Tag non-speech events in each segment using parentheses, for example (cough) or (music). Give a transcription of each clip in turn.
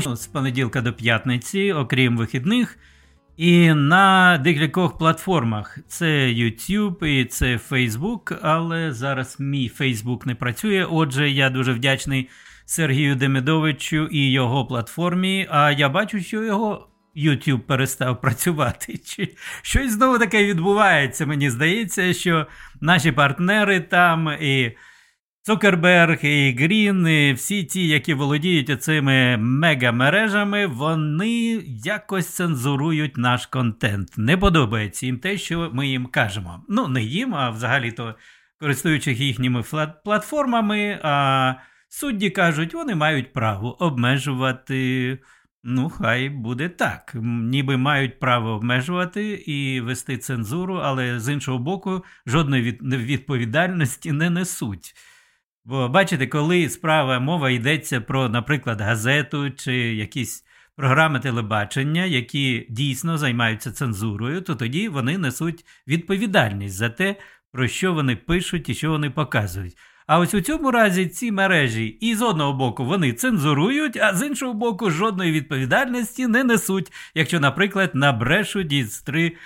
Що з понеділка до п'ятниці, окрім вихідних, і на декількох платформах. Це YouTube і це Facebook, але зараз мій Facebook не працює. Отже, я дуже вдячний Сергію Демидовичу і його платформі. А я бачу, що його YouTube перестав (laughs) працювати. Чи щось знову таке відбувається. Мені здається, що наші партнери там і. Цукерберг і Грін, і всі ті, які володіють цими мегамережами, вони якось цензурують наш контент. Не подобається їм те, що ми їм кажемо. Ну, не їм, а взагалі-то користуючись їхніми платформами. А судді кажуть, вони мають право обмежувати. Ну, хай буде так. Ніби мають право обмежувати і вести цензуру, але з іншого боку, жодної відповідальності не несуть. Бо бачите, коли справа мова йдеться про, наприклад, газету чи якісь програми телебачення, які дійсно займаються цензурою, то тоді вони несуть відповідальність за те, про що вони пишуть і що вони показують. А ось у цьому разі ці мережі і з одного боку вони цензурують, а з іншого боку, жодної відповідальності не несуть, якщо, наприклад, набрешуть із три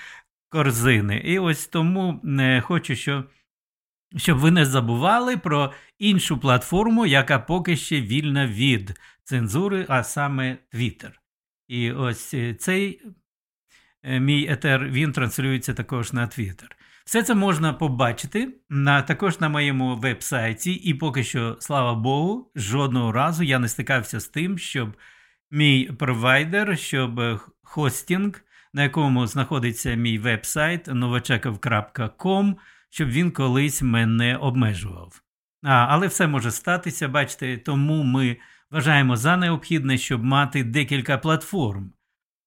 корзини. І ось тому не хочу, що щоб ви не забували про іншу платформу, яка поки ще вільна від цензури, а саме Twitter. І ось е, цей е, мій етер він транслюється також на Twitter. Все це можна побачити на, також на моєму веб-сайті, і поки що, слава Богу, жодного разу я не стикався з тим, щоб мій провайдер, щоб хостінг, на якому знаходиться мій веб-сайт novachekov.com, щоб він колись мене обмежував. А, Але все може статися, бачите, тому ми вважаємо за необхідне, щоб мати декілька платформ.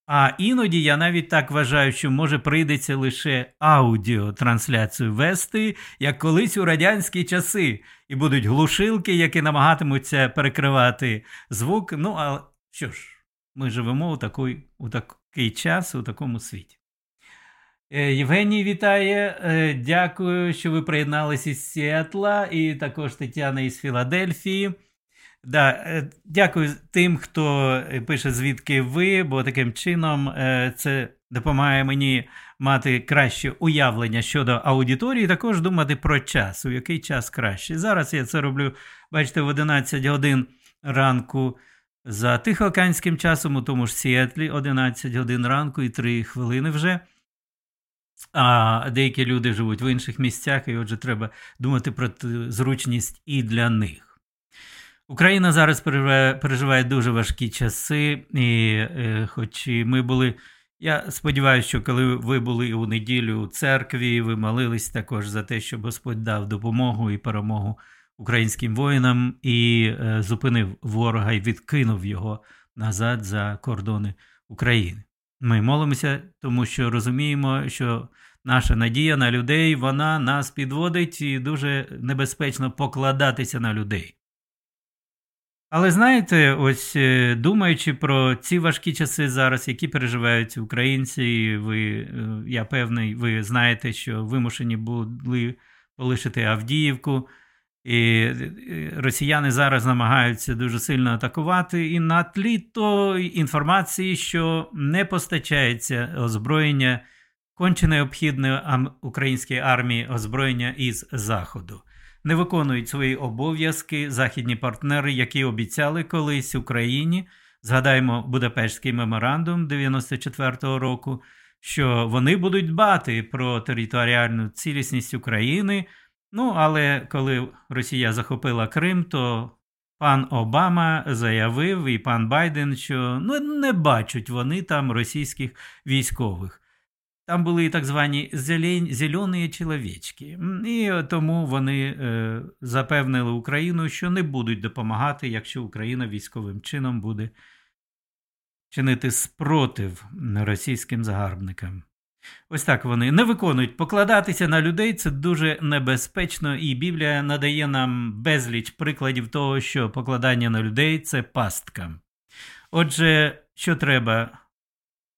А іноді я навіть так вважаю, що може прийдеться лише аудіотрансляцію вести, як колись у радянські часи, і будуть глушилки, які намагатимуться перекривати звук. Ну, а що ж, ми живемо у такий, у такий час, у такому світі. Е, Євгеній вітає. Е, дякую, що ви приєдналися із Сіетла, і також Тетяна із Філадельфії. Да, е, Дякую тим, хто пише, звідки ви, бо таким чином це допомагає мені мати краще уявлення щодо аудиторії, також думати про час, у який час краще. Зараз я це роблю, бачите, в 11 годин ранку за тихоокеанським часом, у тому ж Сіетлі, 11 годин ранку і 3 хвилини вже. А деякі люди живуть в інших місцях, і отже, треба думати про зручність і для них. Україна зараз переживає, дуже важкі часи, і е, хоч ми були. Я сподіваюся, що коли ви були у неділю у церкві, ви молились також за те, щоб Господь дав допомогу і перемогу українським воїнам і е, зупинив ворога і відкинув його назад за кордони України. Ми молимося, тому що розуміємо, що наша надія на людей вона нас підводить і дуже небезпечно покладатися на людей. Але знаєте, ось е, думаючи про ці важкі часи зараз, які переживають українці, ви, е, я певний, ви знаєте, що вимушені були полишити Авдіївку. І росіяни зараз намагаються дуже сильно атакувати, і на тлі тої інформації, що не постачається озброєння, конче необхідне українській армії озброєння із Заходу. Не виконують свої обов'язки західні партнери, які обіцяли колись Україні. Згадаємо Будапештський меморандум 94-го року, що вони будуть дбати про територіальну цілісність України. Ну, але коли Росія захопила Крим, то пан Обама заявив і пан Байден, що ну, не бачать вони там російських військових. Там були так звані зелені чоловічки. І тому вони е, запевнили Україну, що не будуть допомагати, якщо Україна військовим чином буде чинити спротив російським загарбникам. Ось так вони не виконують. Покладатися на людей це дуже небезпечно, і Біблія надає нам безліч прикладів того, що покладання на людей це пастка. Отже, що треба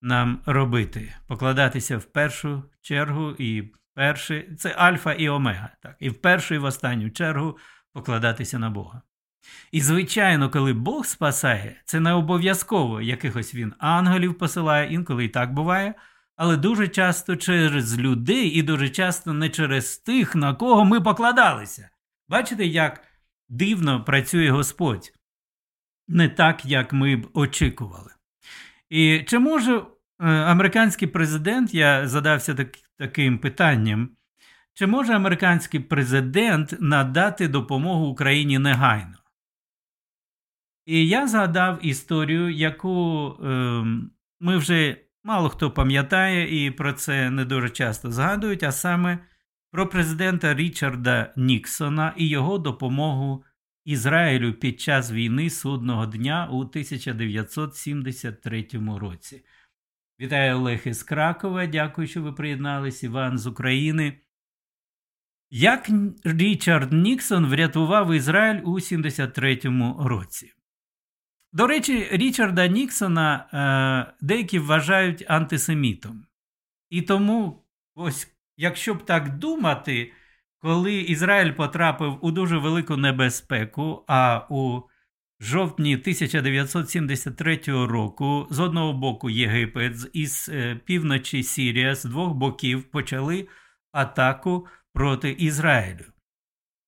нам робити? Покладатися в першу чергу і перше, це альфа і омега. Так, І в першу і в останню чергу покладатися на Бога. І, звичайно, коли Бог спасає, це не обов'язково якихось він ангелів посилає, інколи і так буває, але дуже часто через людей і дуже часто не через тих, на кого ми покладалися. Бачите, як дивно працює Господь, не так, як ми б очікували. І чи може е, американський президент, я задався так, таким питанням, чи може американський президент надати допомогу Україні негайно? І я згадав історію, яку е, ми вже мало хто пам'ятає і про це не дуже часто згадують, а саме про президента Річарда Ніксона і його допомогу Ізраїлю під час війни судного дня у 1973 році. Вітаю Олег із Кракова. Дякую, що ви приєднались. Іван з України. Як Річард Ніксон врятував Ізраїль у 73-му році? До речі, Річарда Ніксона е, деякі вважають антисемітом. І тому, ось, якщо б так думати, коли Ізраїль потрапив у дуже велику небезпеку, а у жовтні 1973 року з одного боку Єгипет, із е, півночі Сірія, з двох боків почали атаку проти Ізраїлю.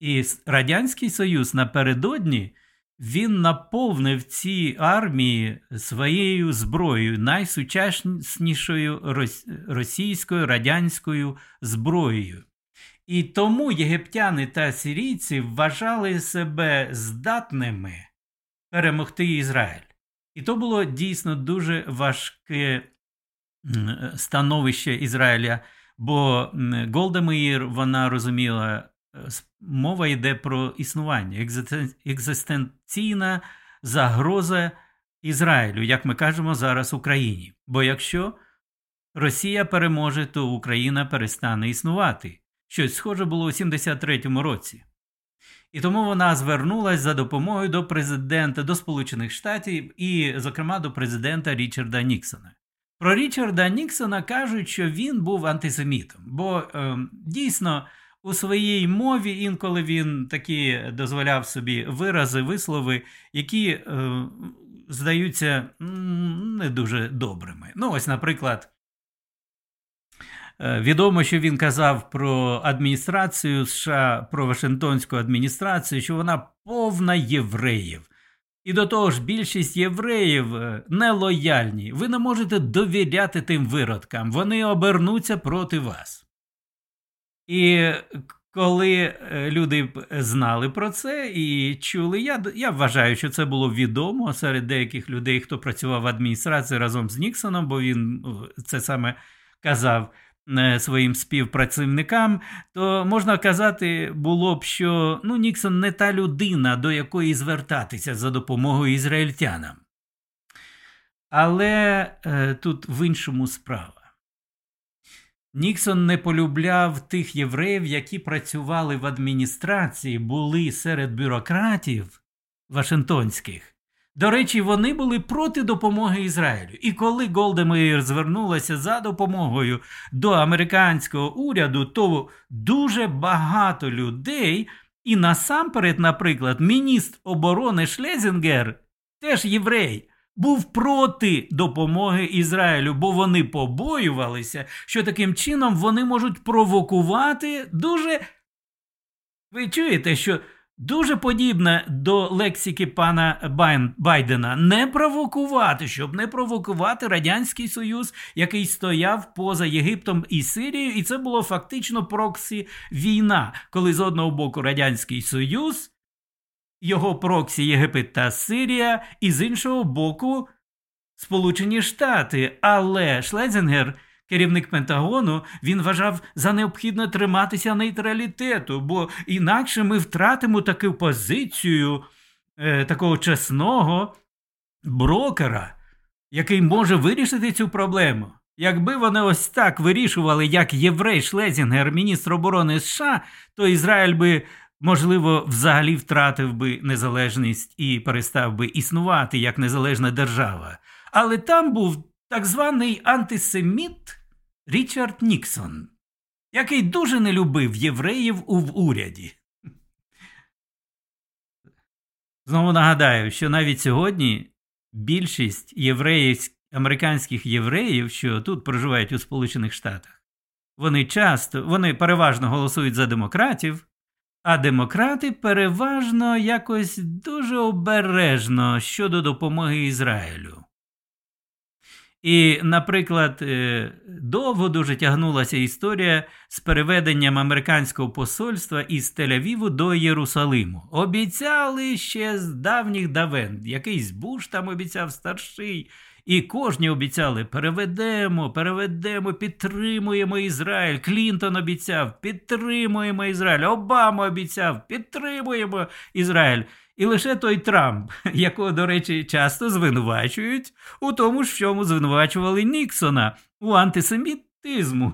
І Радянський Союз напередодні він наповнив ці армії своєю зброєю, найсучаснішою російською радянською зброєю. І тому єгиптяни та сирійці вважали себе здатними перемогти Ізраїль. І то було дійсно дуже важке становище Ізраїля, бо Голда Меїр, вона розуміла, мова йде про існування, екзистенційна загроза Ізраїлю, як ми кажемо зараз Україні. Бо якщо Росія переможе, то Україна перестане існувати. Щось схоже було у 73-му році. І тому вона звернулася за допомогою до президента до Сполучених Штатів і, зокрема, до президента Річарда Ніксона. Про Річарда Ніксона кажуть, що він був антисемітом, бо е, дійсно у своїй мові інколи він такі дозволяв собі вирази, вислови, які е, здаються не дуже добрими. Ну, ось, наприклад. Е, відомо, що він казав про адміністрацію США, про Вашингтонську адміністрацію, що вона повна євреїв. І до того ж, більшість євреїв е, нелояльні. Ви не можете довіряти тим виродкам, вони обернуться проти вас. І коли е, люди знали про це і чули, я я вважаю, що це було відомо серед деяких людей, хто працював в адміністрації разом з Ніксоном, бо він це саме казав. Е, своїм співпрацівникам, то можна казати було б, що ну, Ніксон не та людина, до якої звертатися за допомогою ізраїльтянам. Але е, тут в іншому справа. Ніксон не полюбляв тих євреїв, які працювали в адміністрації, були серед бюрократів Вашингтонських, до речі, вони були проти допомоги Ізраїлю. І коли Голда Меїр звернулася за допомогою до американського уряду, то дуже багато людей, і насамперед, наприклад, міністр оборони Шлезінгер, теж єврей, був проти допомоги Ізраїлю, бо вони побоювалися, що таким чином вони можуть провокувати дуже. Ви чуєте, що Дуже подібне до лексики пана Байдена не провокувати, щоб не провокувати Радянський Союз, який стояв поза Єгиптом і Сирією, і це було фактично проксі війна, коли з одного боку Радянський Союз, його проксі Єгипет та Сирія, і з іншого боку Сполучені Штати. Але Шлезінгер – Керівник Пентагону він вважав за необхідне триматися нейтралітету, бо інакше ми втратимо таку позицію е, такого чесного брокера, який може вирішити цю проблему. Якби вони ось так вирішували, як єврей Шлезінгер, міністр оборони США, то Ізраїль би, можливо, взагалі втратив би незалежність і перестав би існувати як незалежна держава. Але там був так званий антисеміт. Річард Ніксон, який дуже не любив євреїв у уряді. Знову нагадаю, що навіть сьогодні більшість євреїв, американських євреїв, що тут проживають у Сполучених Штатах, вони часто, вони переважно голосують за демократів, а демократи переважно якось дуже обережно щодо допомоги Ізраїлю. І, наприклад, е, довго дуже тягнулася історія з переведенням американського посольства із Тель-Авіву до Єрусалиму. Обіцяли ще з давніх давен. Якийсь буш там обіцяв старший. І кожні обіцяли переведемо, переведемо, підтримуємо Ізраїль. Клінтон обіцяв, підтримуємо Ізраїль. Обама обіцяв, підтримуємо Ізраїль. І лише той Трамп, (laughs) якого, до речі, часто звинувачують у тому, в чому звинувачували Ніксона у антисемітизму.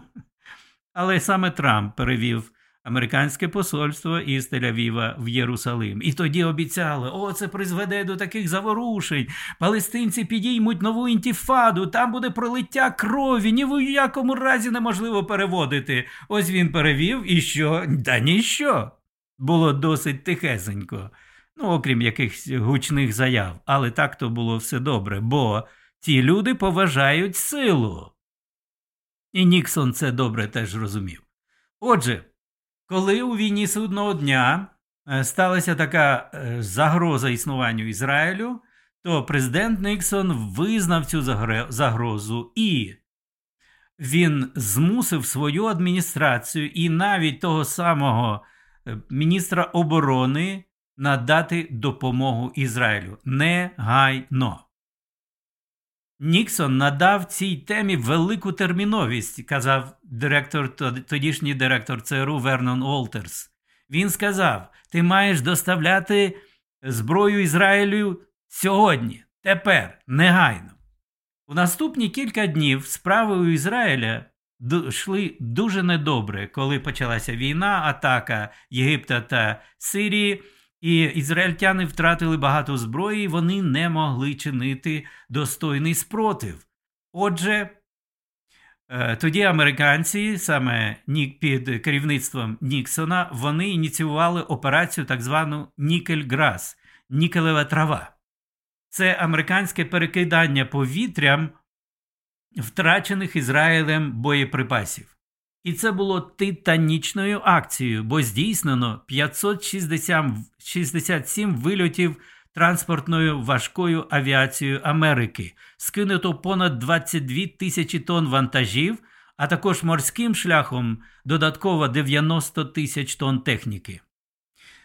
Але саме Трамп перевів американське посольство із Тель-Авіва в Єрусалим. І тоді обіцяли, о, це призведе до таких заворушень. Палестинці підіймуть нову інтіфаду, там буде пролиття крові, ні в якому разі неможливо переводити. Ось він перевів, і що? Та ніщо. Було досить тихесенько ну, окрім якихось гучних заяв, але так то було все добре, бо ті люди поважають силу. І Ніксон це добре теж розумів. Отже, коли у війні судного дня е, сталася така е, загроза існуванню Ізраїлю, то президент Ніксон визнав цю загрозу і він змусив свою адміністрацію і навіть того самого е, міністра оборони надати допомогу Ізраїлю негайно. Ніксон надав цій темі велику терміновість, казав директор, тодішній директор ЦРУ Вернон Олтерс. Він сказав: Ти маєш доставляти зброю Ізраїлю сьогодні, тепер, негайно. У наступні кілька днів справи у Ізраїля йшли дуже недобре, коли почалася війна, атака Єгипта та Сирії. І ізраїльтяни втратили багато зброї, вони не могли чинити достойний спротив. Отже, е, тоді американці, саме під керівництвом Ніксона, вони ініціювали операцію так звану Нікельграс, нікелева трава. Це американське перекидання повітрям втрачених Ізраїлем боєприпасів. І це було титанічною акцією, бо здійснено 567 вильотів транспортною важкою авіацією Америки, скинуто понад 22 тисячі тонн вантажів, а також морським шляхом додатково 90 тисяч тонн техніки.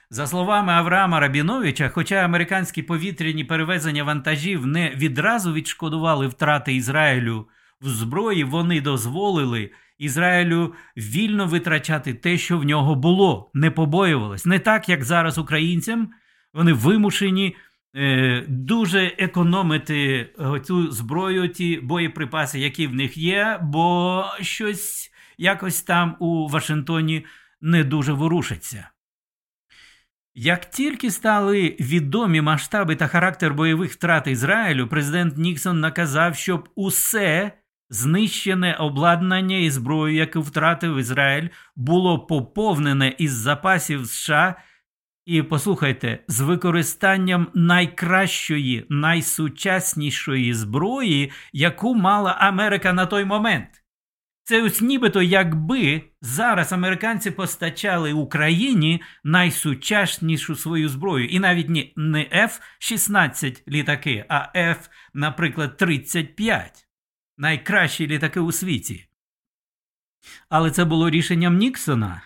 За словами Авраама Рабіновича, хоча американські повітряні перевезення вантажів не відразу відшкодували втрати Ізраїлю в зброї, вони дозволили. Ізраїлю вільно витрачати те, що в нього було, не побоювалось. Не так, як зараз українцям. Вони вимушені е, дуже економити цю зброю, ті боєприпаси, які в них є, бо щось якось там у Вашингтоні не дуже ворушиться. Як тільки стали відомі масштаби та характер бойових втрат Ізраїлю, президент Ніксон наказав, щоб усе Знищене обладнання і зброю, яку втратив Ізраїль, було поповнене із запасів США. І послухайте, з використанням найкращої, найсучаснішої зброї, яку мала Америка на той момент. Це ось нібито якби зараз американці постачали Україні найсучаснішу свою зброю. І навіть не F-16 літаки, а F, наприклад, 35 найкращі літаки у світі. Але це було рішенням Ніксона.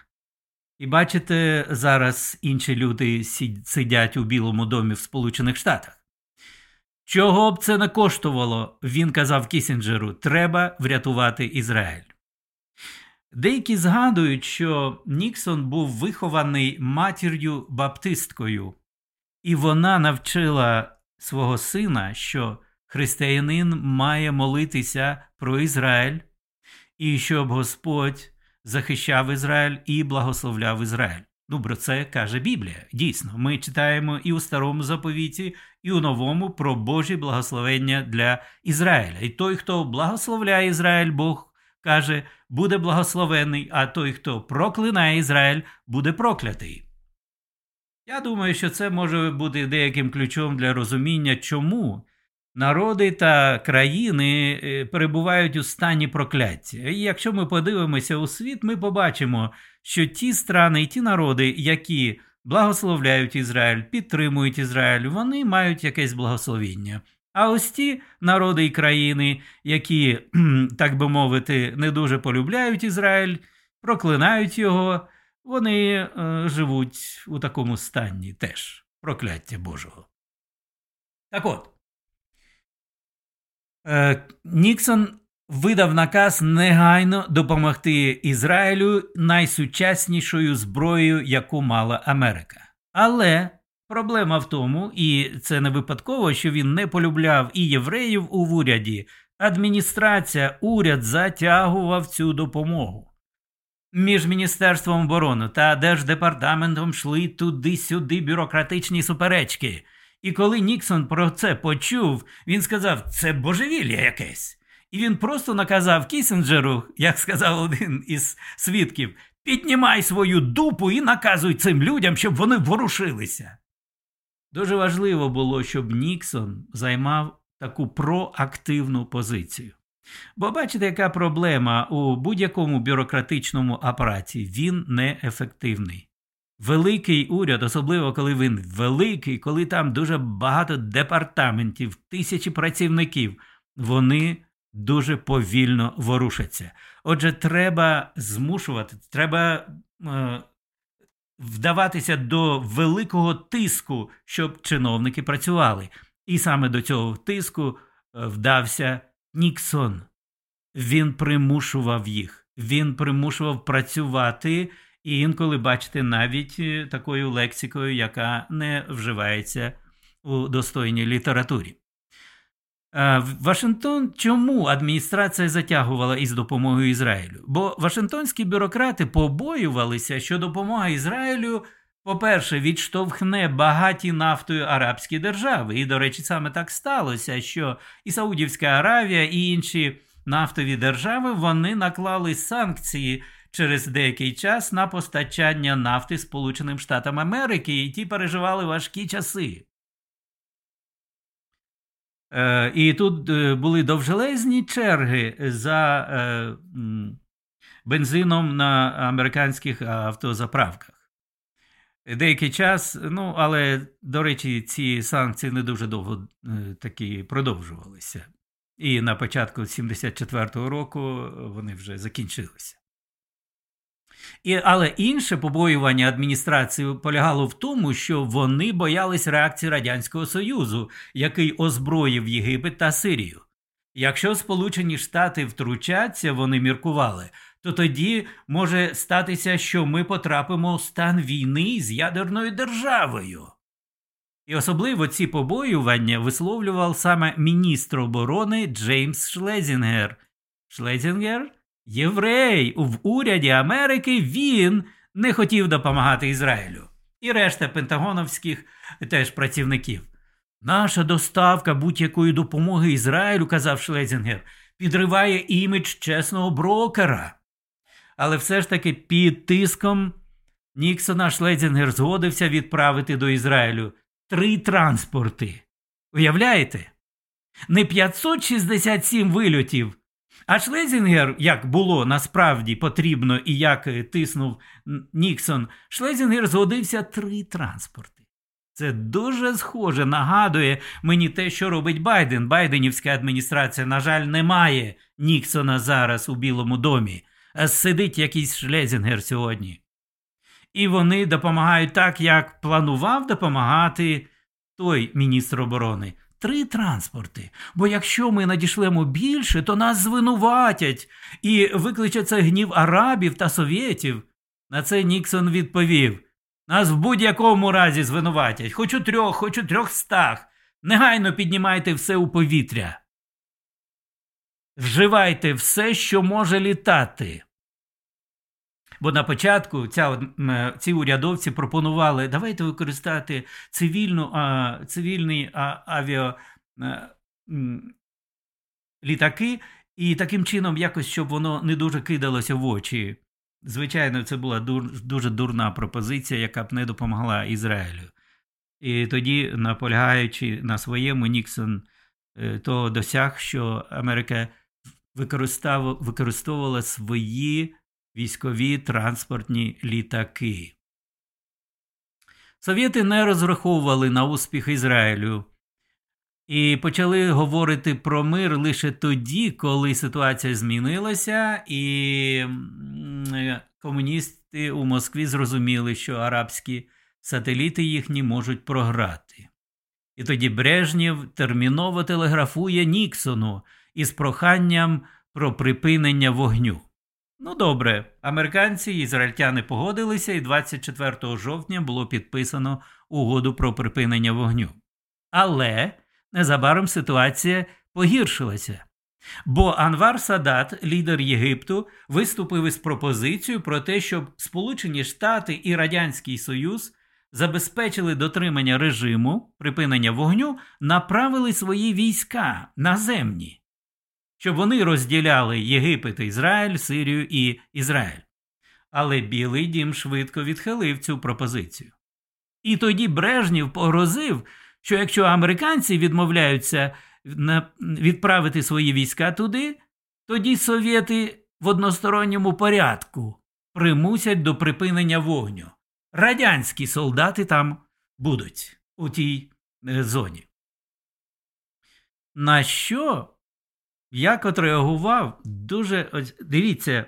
І бачите, зараз інші люди сидять у Білому домі в Сполучених Штатах. Чого б це не коштувало, він казав Кісінджеру, треба врятувати Ізраїль. Деякі згадують, що Ніксон був вихований матір'ю баптисткою, і вона навчила свого сина, що християнин має молитися про Ізраїль, і щоб Господь захищав Ізраїль і благословляв Ізраїль. Ну, про це каже Біблія. Дійсно, ми читаємо і у старому заповіті, і у новому про Божі благословення для Ізраїля. І той, хто благословляє Ізраїль, Бог каже, буде благословений, а той, хто проклинає Ізраїль, буде проклятий. Я думаю, що це може бути деяким ключом для розуміння, чому народи та країни е, перебувають у стані прокляття. І якщо ми подивимося у світ, ми побачимо, що ті страни і ті народи, які благословляють Ізраїль, підтримують Ізраїль, вони мають якесь благословіння. А ось ті народи і країни, які, (clears throat) так би мовити, не дуже полюбляють Ізраїль, проклинають його, вони е, живуть у такому стані теж прокляття Божого. Так от, Ніксон видав наказ негайно допомогти Ізраїлю найсучаснішою зброєю, яку мала Америка. Але проблема в тому, і це не випадково, що він не полюбляв і євреїв у уряді. Адміністрація, уряд затягував цю допомогу. Між Міністерством оборони та Держдепартаментом йшли туди-сюди бюрократичні суперечки. І коли Ніксон про це почув, він сказав: це божевілля якесь. І він просто наказав Кісінджеру, як сказав один із свідків, піднімай свою дупу і наказуй цим людям, щоб вони ворушилися. Дуже важливо було, щоб Ніксон займав таку проактивну позицію. Бо бачите, яка проблема у будь-якому бюрократичному апараті він неефективний. Великий уряд, особливо коли він великий, коли там дуже багато департаментів, тисячі працівників, вони дуже повільно ворушаться. Отже, треба змушувати, треба е, вдаватися до великого тиску, щоб чиновники працювали. І саме до цього тиску е, вдався Ніксон. Він примушував їх, він примушував працювати. І інколи бачите навіть е, такою лексикою, яка не вживається у достойній літературі. Вашингтон чому адміністрація затягувала із допомогою Ізраїлю? Бо Вашингтонські бюрократи побоювалися, що допомога Ізраїлю, по-перше, відштовхне багаті нафтою арабські держави. І, до речі, саме так сталося, що і Саудівська Аравія, і інші нафтові держави вони наклали санкції через деякий час на постачання нафти Сполученим Штатам Америки, і ті переживали важкі часи. Е, і тут е, були довжелезні черги за е, бензином на американських автозаправках. Деякий час, ну, але, до речі, ці санкції не дуже довго таки продовжувалися. І на початку 74-го року вони вже закінчилися. І, Але інше побоювання адміністрації полягало в тому, що вони боялись реакції Радянського Союзу, який озброїв Єгипет та Сирію. Якщо Сполучені Штати втручаться, вони міркували, то тоді може статися, що ми потрапимо в стан війни з ядерною державою. І особливо ці побоювання висловлював саме міністр оборони Джеймс Шлезінгер. Шлезінгер Єврей в уряді Америки він не хотів допомагати Ізраїлю і решта пентагоновських теж працівників. Наша доставка будь-якої допомоги Ізраїлю, казав Шлезінгер, підриває імідж чесного брокера. Але все ж таки під тиском Ніксона Шлезінгер згодився відправити до Ізраїлю три транспорти. Уявляєте? Не 567 вильотів, а Шлезінгер, як було насправді потрібно і як тиснув Ніксон, Шлезінгер згодився три транспорти. Це дуже схоже нагадує мені те, що робить Байден. Байденівська адміністрація, на жаль, не має Ніксона зараз у Білому домі, а сидить якийсь Шлезінгер сьогодні. І вони допомагають так, як планував допомагати той міністр оборони три транспорти. Бо якщо ми надішлемо більше, то нас звинуватять і викличеться гнів арабів та совєтів. На це Ніксон відповів нас в будь-якому разі звинуватять, хоч у трьох, хоч у трьохстах. Негайно піднімайте все у повітря. Вживайте все, що може літати. Бо на початку ця, ці урядовці пропонували давайте використати цивільну, а, цивільний авіа а, літаки, і таким чином, якось щоб воно не дуже кидалося в очі звичайно, це була дуже дурна пропозиція, яка б не допомогла Ізраїлю. І тоді, наполягаючи на своєму, Ніксон е, то досяг, що Америка використовувала свої військові транспортні літаки. Совєти не розраховували на успіх Ізраїлю і почали говорити про мир лише тоді, коли ситуація змінилася, і комуністи у Москві зрозуміли, що арабські сателіти їхні можуть програти. І тоді Брежнєв терміново телеграфує Ніксону із проханням про припинення вогню. Ну добре, американці і ізраїльтяни погодилися, і 24 жовтня було підписано угоду про припинення вогню. Але незабаром ситуація погіршилася. Бо Анвар Садат, лідер Єгипту, виступив із пропозицією про те, щоб Сполучені Штати і Радянський Союз забезпечили дотримання режиму припинення вогню, направили свої війська наземні щоб вони розділяли Єгипет, Ізраїль, Сирію і Ізраїль. Але Білий дім швидко відхилив цю пропозицію. І тоді Брежнів погрозив, що якщо американці відмовляються відправити свої війська туди, тоді совєти в односторонньому порядку примусять до припинення вогню. Радянські солдати там будуть у тій е, зоні. На що як отреагував, дуже ось дивіться,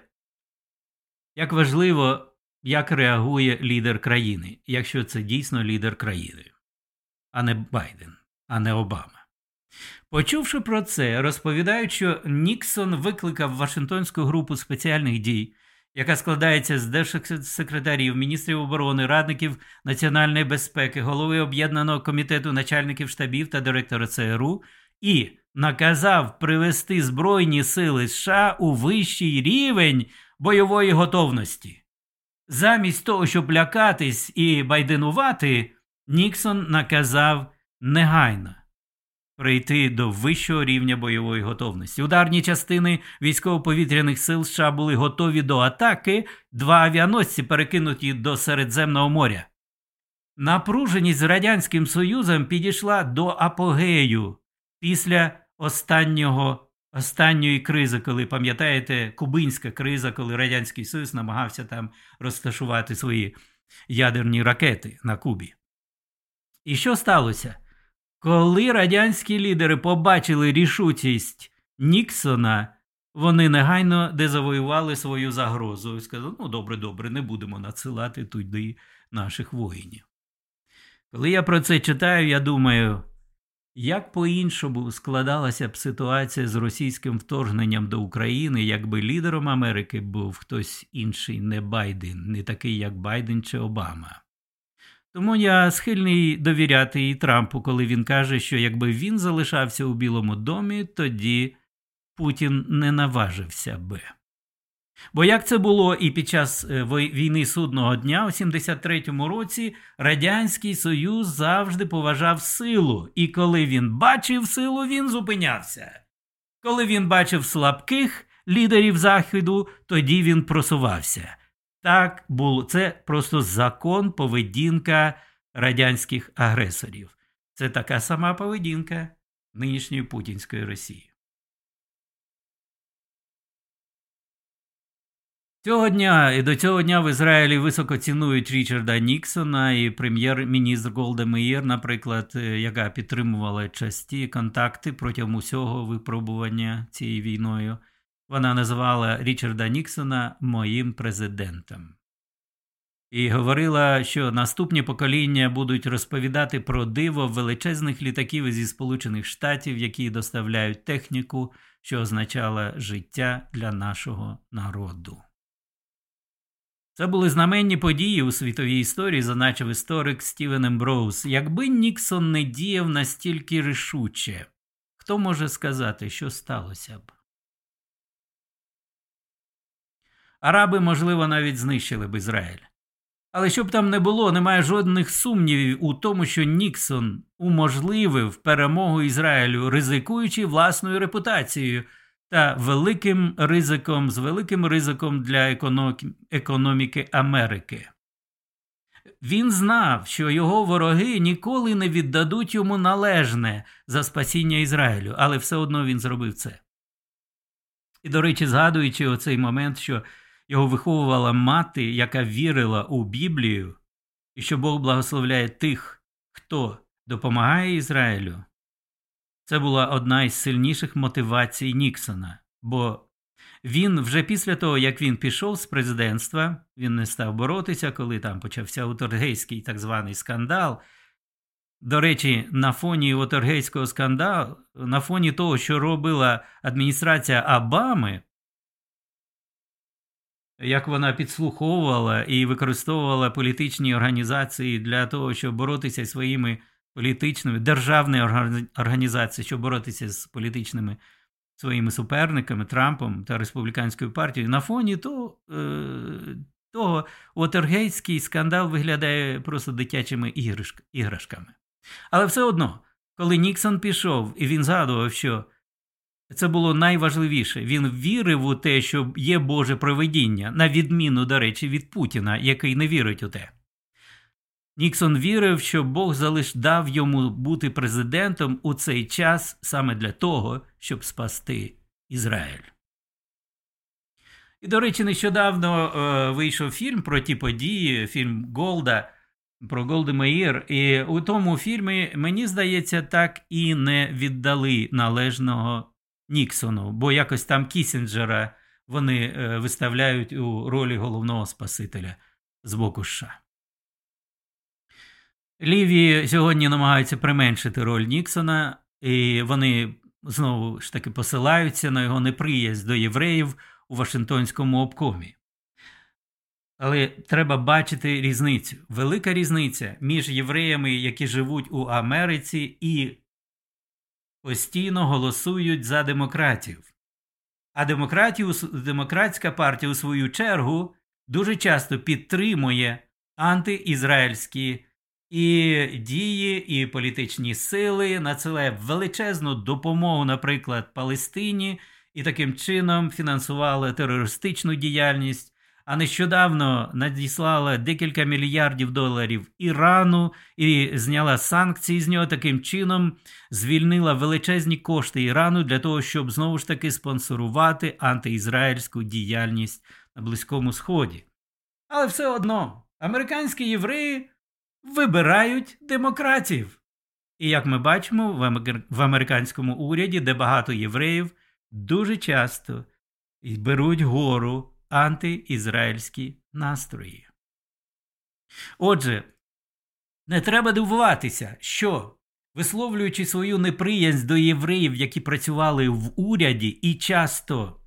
як важливо, як реагує лідер країни, якщо це дійсно лідер країни, а не Байден, а не Обама. Почувши про це, розповідають, що Ніксон викликав Вашингтонську групу спеціальних дій, яка складається з держсекретарів, міністрів оборони, радників національної безпеки, голови об'єднаного комітету начальників штабів та директора ЦРУ і наказав привести Збройні сили США у вищий рівень бойової готовності. Замість того, щоб лякатись і байденувати, Ніксон наказав негайно прийти до вищого рівня бойової готовності. Ударні частини військово-повітряних сил США були готові до атаки, два авіаносці перекинуті до Середземного моря. Напруженість з Радянським Союзом підійшла до апогею після останнього, останньої кризи, коли пам'ятаєте, кубинська криза, коли Радянський Союз намагався там розташувати свої ядерні ракети на Кубі. І що сталося? Коли радянські лідери побачили рішучість Ніксона, вони негайно дезавоювали свою загрозу і сказали: ну добре, добре, не будемо надсилати туди наших воїнів. Коли я про це читаю, я думаю, як по-іншому складалася б ситуація з російським вторгненням до України, якби лідером Америки був хтось інший, не Байден, не такий, як Байден чи Обама? Тому я схильний довіряти і Трампу, коли він каже, що якби він залишався у Білому домі, тоді Путін не наважився би. Бо як це було і під час е, війни судного дня у 73-му році, Радянський Союз завжди поважав силу, і коли він бачив силу, він зупинявся. Коли він бачив слабких лідерів Заходу, тоді він просувався. Так було це просто закон поведінка радянських агресорів. Це така сама поведінка нинішньої Путінської Росії. Цього дня і до цього дня в Ізраїлі високо цінують Річарда Ніксона і прем'єр-міністр Голда Меєр, наприклад, е, яка підтримувала часті контакти протягом усього випробування цією війною. Вона називала Річарда Ніксона моїм президентом. І говорила, що наступні покоління будуть розповідати про диво величезних літаків зі Сполучених Штатів, які доставляють техніку, що означала життя для нашого народу. Це були знаменні події у світовій історії, зазначив історик Стівен Емброуз. Якби Ніксон не діяв настільки рішуче, хто може сказати, що сталося б? Араби, можливо, навіть знищили б Ізраїль. Але щоб там не було, немає жодних сумнівів у тому, що Ніксон уможливив перемогу Ізраїлю, ризикуючи власною репутацією та великим ризиком з великим ризиком для економіки Америки. Він знав, що його вороги ніколи не віддадуть йому належне за спасіння Ізраїлю, але все одно він зробив це. І, до речі, згадуючи оцей момент, що його виховувала мати, яка вірила у Біблію, і що Бог благословляє тих, хто допомагає Ізраїлю, це була одна із сильніших мотивацій Ніксона. Бо він вже після того, як він пішов з президентства, він не став боротися, коли там почався Утергейський так званий скандал. До речі, на фоні Утергейського скандалу, на фоні того, що робила адміністрація Обами, як вона підслуховувала і використовувала політичні організації для того, щоб боротися своїми політичними державні організації, щоб боротися з політичними своїми суперниками Трампом та республіканською партією, на фоні е, того Отергейський скандал виглядає просто дитячими іграшками. Але все одно, коли Ніксон пішов і він згадував, що це було найважливіше. Він вірив у те, що є Боже проведіння, на відміну, до речі, від Путіна, який не вірить у те. Ніксон вірив, що Бог залиш дав йому бути президентом у цей час саме для того, щоб спасти Ізраїль. І, до речі, нещодавно е, вийшов фільм про ті події, фільм Голда про Голди Меїр. І у тому фільмі, мені здається, так і не віддали належного Ніксону, бо якось там Кісінджера вони е, виставляють у ролі головного Спасителя з боку США. Ліві сьогодні намагаються применшити роль Ніксона, і вони знову ж таки посилаються на його неприязнь до євреїв у Вашингтонському обкомі. Але треба бачити різницю. Велика різниця між євреями, які живуть у Америці, і постійно голосують за демократів. А демократська партія, у свою чергу, дуже часто підтримує антиізраїльські і дії, і політичні сили, надсилає величезну допомогу, наприклад, Палестині, і таким чином фінансувала терористичну діяльність а нещодавно надіслала декілька мільярдів доларів Ірану і зняла санкції з нього таким чином, звільнила величезні кошти Ірану для того, щоб знову ж таки спонсорувати антиізраїльську діяльність на Близькому Сході. Але все одно американські євреї вибирають демократів. І як ми бачимо, в американському уряді, де багато євреїв, дуже часто беруть гору антиізраїльські настрої. Отже, не треба дивуватися, що, висловлюючи свою неприязнь до євреїв, які працювали в уряді і часто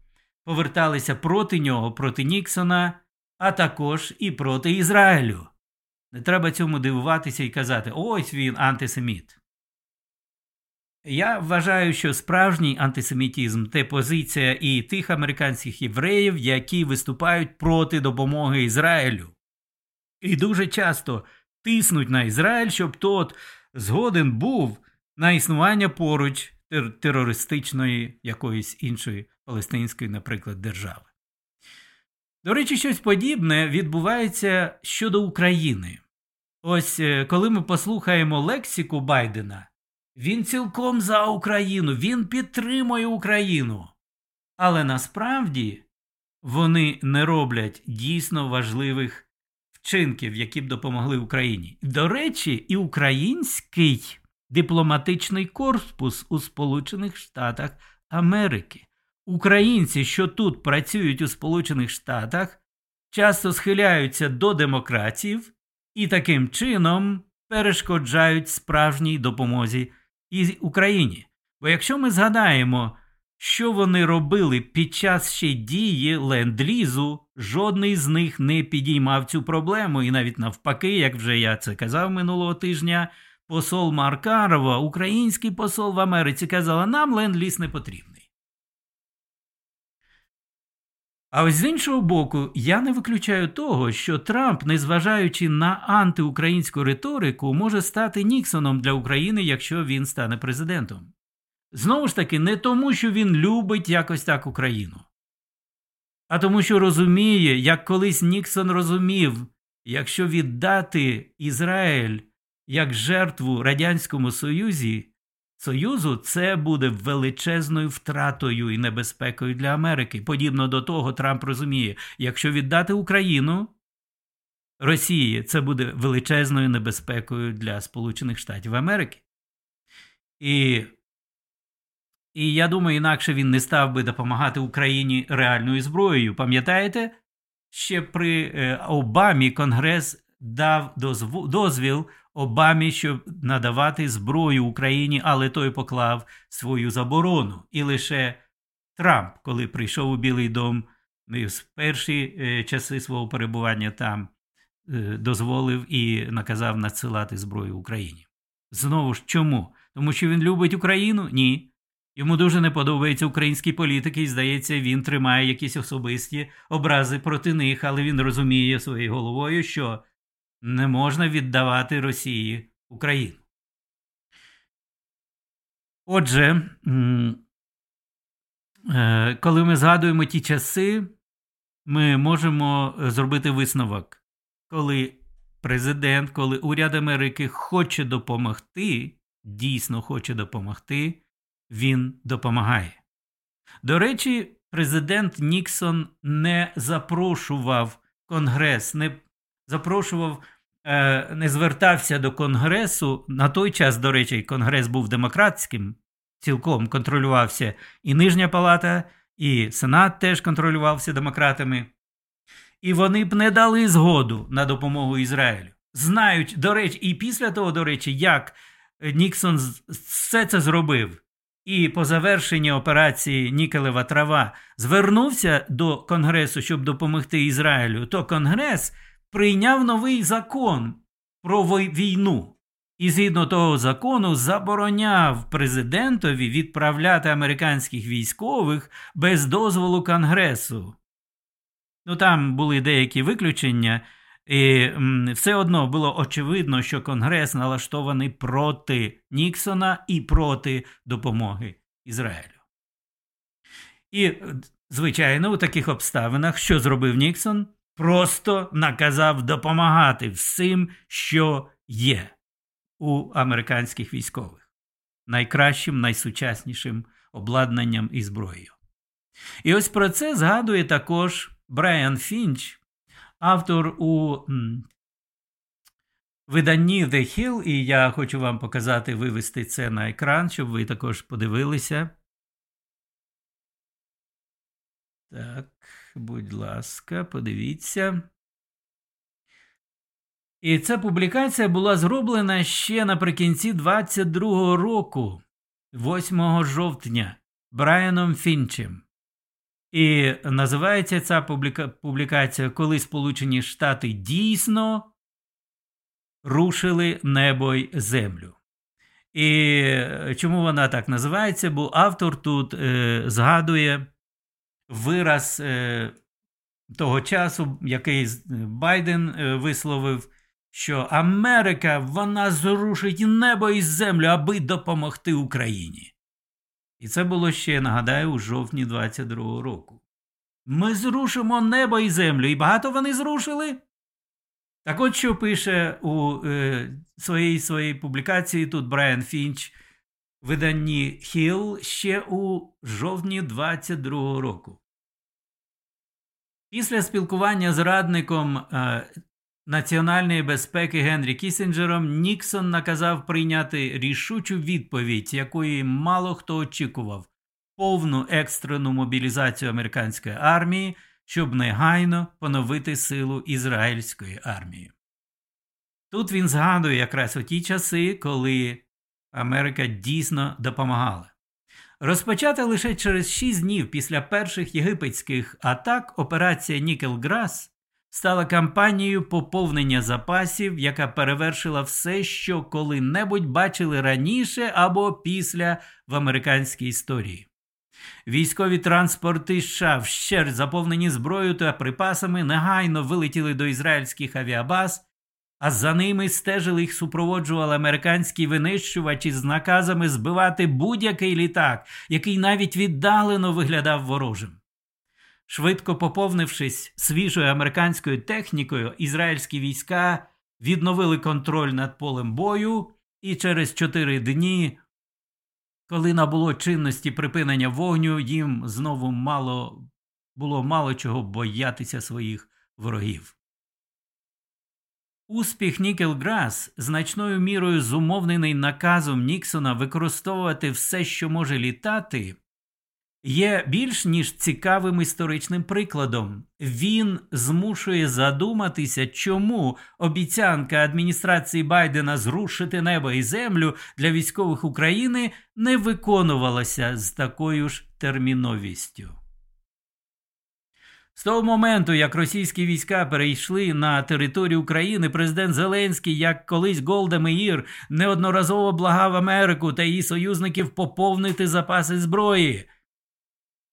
поверталися проти нього, проти Ніксона, а також і проти Ізраїлю. Не треба цьому дивуватися і казати, ось він антисеміт. Я вважаю, що справжній антисемітізм це позиція і тих американських євреїв, які виступають проти допомоги Ізраїлю. І дуже часто тиснуть на Ізраїль, щоб тот згоден був на існування поруч тер терористичної якоїсь іншої палестинської, наприклад, держави. До речі, щось подібне відбувається щодо України. Ось е, коли ми послухаємо лексику Байдена. Він цілком за Україну, він підтримує Україну. Але насправді вони не роблять дійсно важливих вчинків, які б допомогли Україні. До речі, і український дипломатичний корпус у Сполучених Штатах Америки. Українці, що тут працюють у Сполучених Штатах, часто схиляються до демократів і таким чином перешкоджають справжній допомозі і Україні. Бо якщо ми згадаємо, що вони робили під час ще дії ленд-лізу, жодний з них не підіймав цю проблему, і навіть навпаки, як вже я це казав минулого тижня, посол Маркарова, український посол в Америці, казала, нам ленд-ліз не потрібний. А ось з іншого боку, я не виключаю того, що Трамп, незважаючи на антиукраїнську риторику, може стати Ніксоном для України, якщо він стане президентом. Знову ж таки, не тому, що він любить якось так Україну, а тому, що розуміє, як колись Ніксон розумів, якщо віддати Ізраїль як жертву Радянському Союзі, Союзу, це буде величезною втратою і небезпекою для Америки. Подібно до того, Трамп розуміє, якщо віддати Україну Росії, це буде величезною небезпекою для Сполучених Штатів Америки. І і я думаю, інакше він не став би допомагати Україні реальною зброєю. Пам'ятаєте, ще при е, Обамі Конгрес дав дозвіл Обамі, щоб надавати зброю Україні, але той поклав свою заборону. І лише Трамп, коли прийшов у Білий дом, в перші е, часи свого перебування там е, дозволив і наказав надсилати зброю Україні. Знову ж чому? Тому що він любить Україну? Ні. Йому дуже не подобаються українські політики, і здається, він тримає якісь особисті образи проти них, але він розуміє своєю головою, що не можна віддавати Росії Україну. Отже, е, коли ми згадуємо ті часи, ми можемо зробити висновок, коли президент, коли уряд Америки хоче допомогти, дійсно хоче допомогти, він допомагає. До речі, президент Ніксон не запрошував Конгрес, не запрошував, е, не звертався до Конгресу. На той час, до речі, Конгрес був демократським, цілком контролювався і Нижня Палата, і Сенат теж контролювався демократами. І вони б не дали згоду на допомогу Ізраїлю. Знають, до речі, і після того, до речі, як Ніксон все це зробив. І по завершенні операції Нікелева трава звернувся до Конгресу, щоб допомогти Ізраїлю, то Конгрес прийняв новий закон про війну. І згідно того закону забороняв президентові відправляти американських військових без дозволу Конгресу. Ну там були деякі виключення, і все одно було очевидно, що Конгрес налаштований проти Ніксона і проти допомоги Ізраїлю. І, звичайно, у таких обставинах, що зробив Ніксон, просто наказав допомагати всім, що є у американських військових, найкращим, найсучаснішим обладнанням і зброєю. І ось про це згадує також Брайан Фінч, автор у виданні The Hill, і я хочу вам показати вивести це на екран, щоб ви також подивилися. Так, будь ласка, подивіться. І ця публікація була зроблена ще наприкінці 22-го року, 8 жовтня, Брайаном Фінчем. І називається ця публікація, коли Сполучені Штати дійсно рушили небо й землю. І чому вона так називається? Бо автор тут е, згадує вираз е, того часу, який Байден е, висловив, що Америка вона зрушить небо і землю, аби допомогти Україні. І це було ще, нагадаю, у жовтні 22-го року. Ми зрушимо небо і землю, і багато вони зрушили. Так от що пише у е, своїй своїй публікації тут Брайан Фінч виданні Хіл ще у жовтні 22-го року. Після спілкування з радником е, національної безпеки Генрі Кісінджером Ніксон наказав прийняти рішучу відповідь, якої мало хто очікував, повну екстрену мобілізацію американської армії, щоб негайно поновити силу ізраїльської армії. Тут він згадує якраз у ті часи, коли Америка дійсно допомагала. Розпочата лише через 6 днів після перших єгипетських атак операція Нікелграс стала кампанією поповнення запасів, яка перевершила все, що коли-небудь бачили раніше або після в американській історії. Військові транспорти США, вщерть заповнені зброєю та припасами, негайно вилетіли до ізраїльських авіабаз а за ними стежили їх супроводжували американські винищувачі з наказами збивати будь-який літак, який навіть віддалено виглядав ворожим. Швидко поповнившись свіжою американською технікою, ізраїльські війська відновили контроль над полем бою, і через чотири дні, коли набуло чинності припинення вогню, їм знову мало було мало чого боятися своїх ворогів. Успіх Нікелграс значною мірою зумовнений наказом Ніксона використовувати все, що може літати, є більш ніж цікавим історичним прикладом. Він змушує задуматися, чому обіцянка адміністрації Байдена зрушити небо і землю для військових України не виконувалася з такою ж терміновістю. З того моменту, як російські війська перейшли на територію України, президент Зеленський, як колись Голда Меїр, неодноразово благав Америку та її союзників поповнити запаси зброї.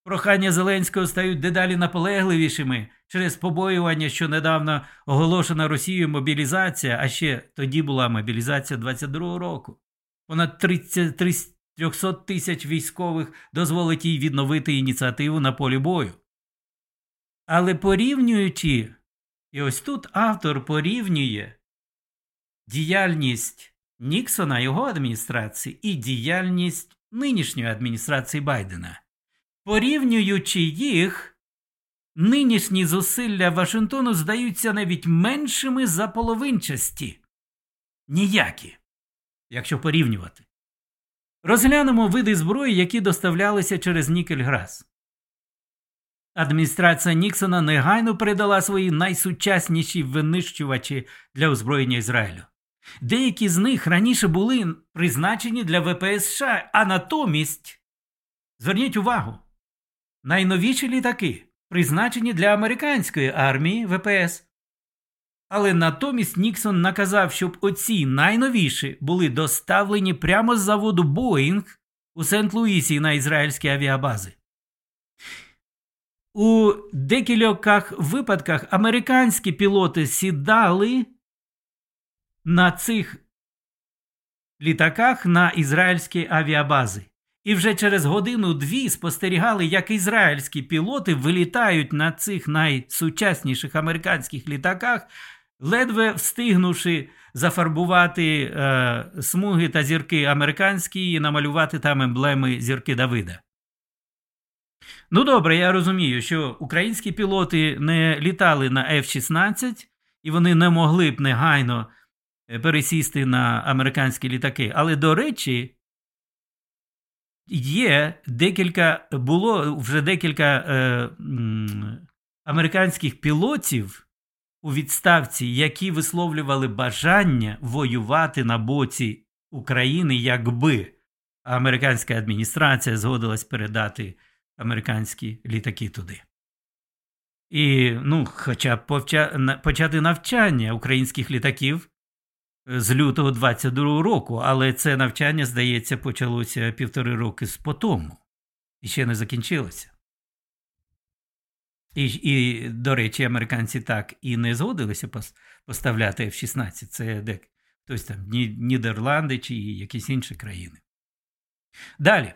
Прохання Зеленського стають дедалі наполегливішими через побоювання, що недавно оголошена Росією мобілізація, а ще тоді була мобілізація 22-го року. Понад 30, 300 тисяч військових дозволить їй відновити ініціативу на полі бою. Але порівнюючи, і ось тут автор порівнює діяльність Ніксона, його адміністрації, і діяльність нинішньої адміністрації Байдена. Порівнюючи їх, нинішні зусилля Вашингтону здаються навіть меншими за половинчасті. Ніякі, якщо порівнювати. Розглянемо види зброї, які доставлялися через Нікельграс. Адміністрація Ніксона негайно передала свої найсучасніші винищувачі для озброєння Ізраїлю. Деякі з них раніше були призначені для ВПС США, а натомість, зверніть увагу, найновіші літаки призначені для американської армії ВПС. Але натомість Ніксон наказав, щоб оці найновіші були доставлені прямо з заводу Боїнг у Сент-Луісі на ізраїльські авіабази. У декількох випадках американські пілоти сідали на цих літаках на ізраїльські авіабази. І вже через годину-дві спостерігали, як ізраїльські пілоти вилітають на цих найсучасніших американських літаках, ледве встигнувши зафарбувати е, смуги та зірки американські і намалювати там емблеми зірки Давида. Ну добре, я розумію, що українські пілоти не літали на F-16 і вони не могли б негайно е, пересісти на американські літаки. Але, до речі, є декілька, було вже декілька е, американських пілотів у відставці, які висловлювали бажання воювати на боці України, якби американська адміністрація згодилась передати американські літаки туди. І ну, хоча б почати навчання українських літаків з лютого 22-го року, але це навчання, здається, почалося півтори роки з потому і ще не закінчилося. І, і, до речі, американці так і не згодилися поставляти F-16. Це де хтось там Нідерланди чи якісь інші країни. Далі.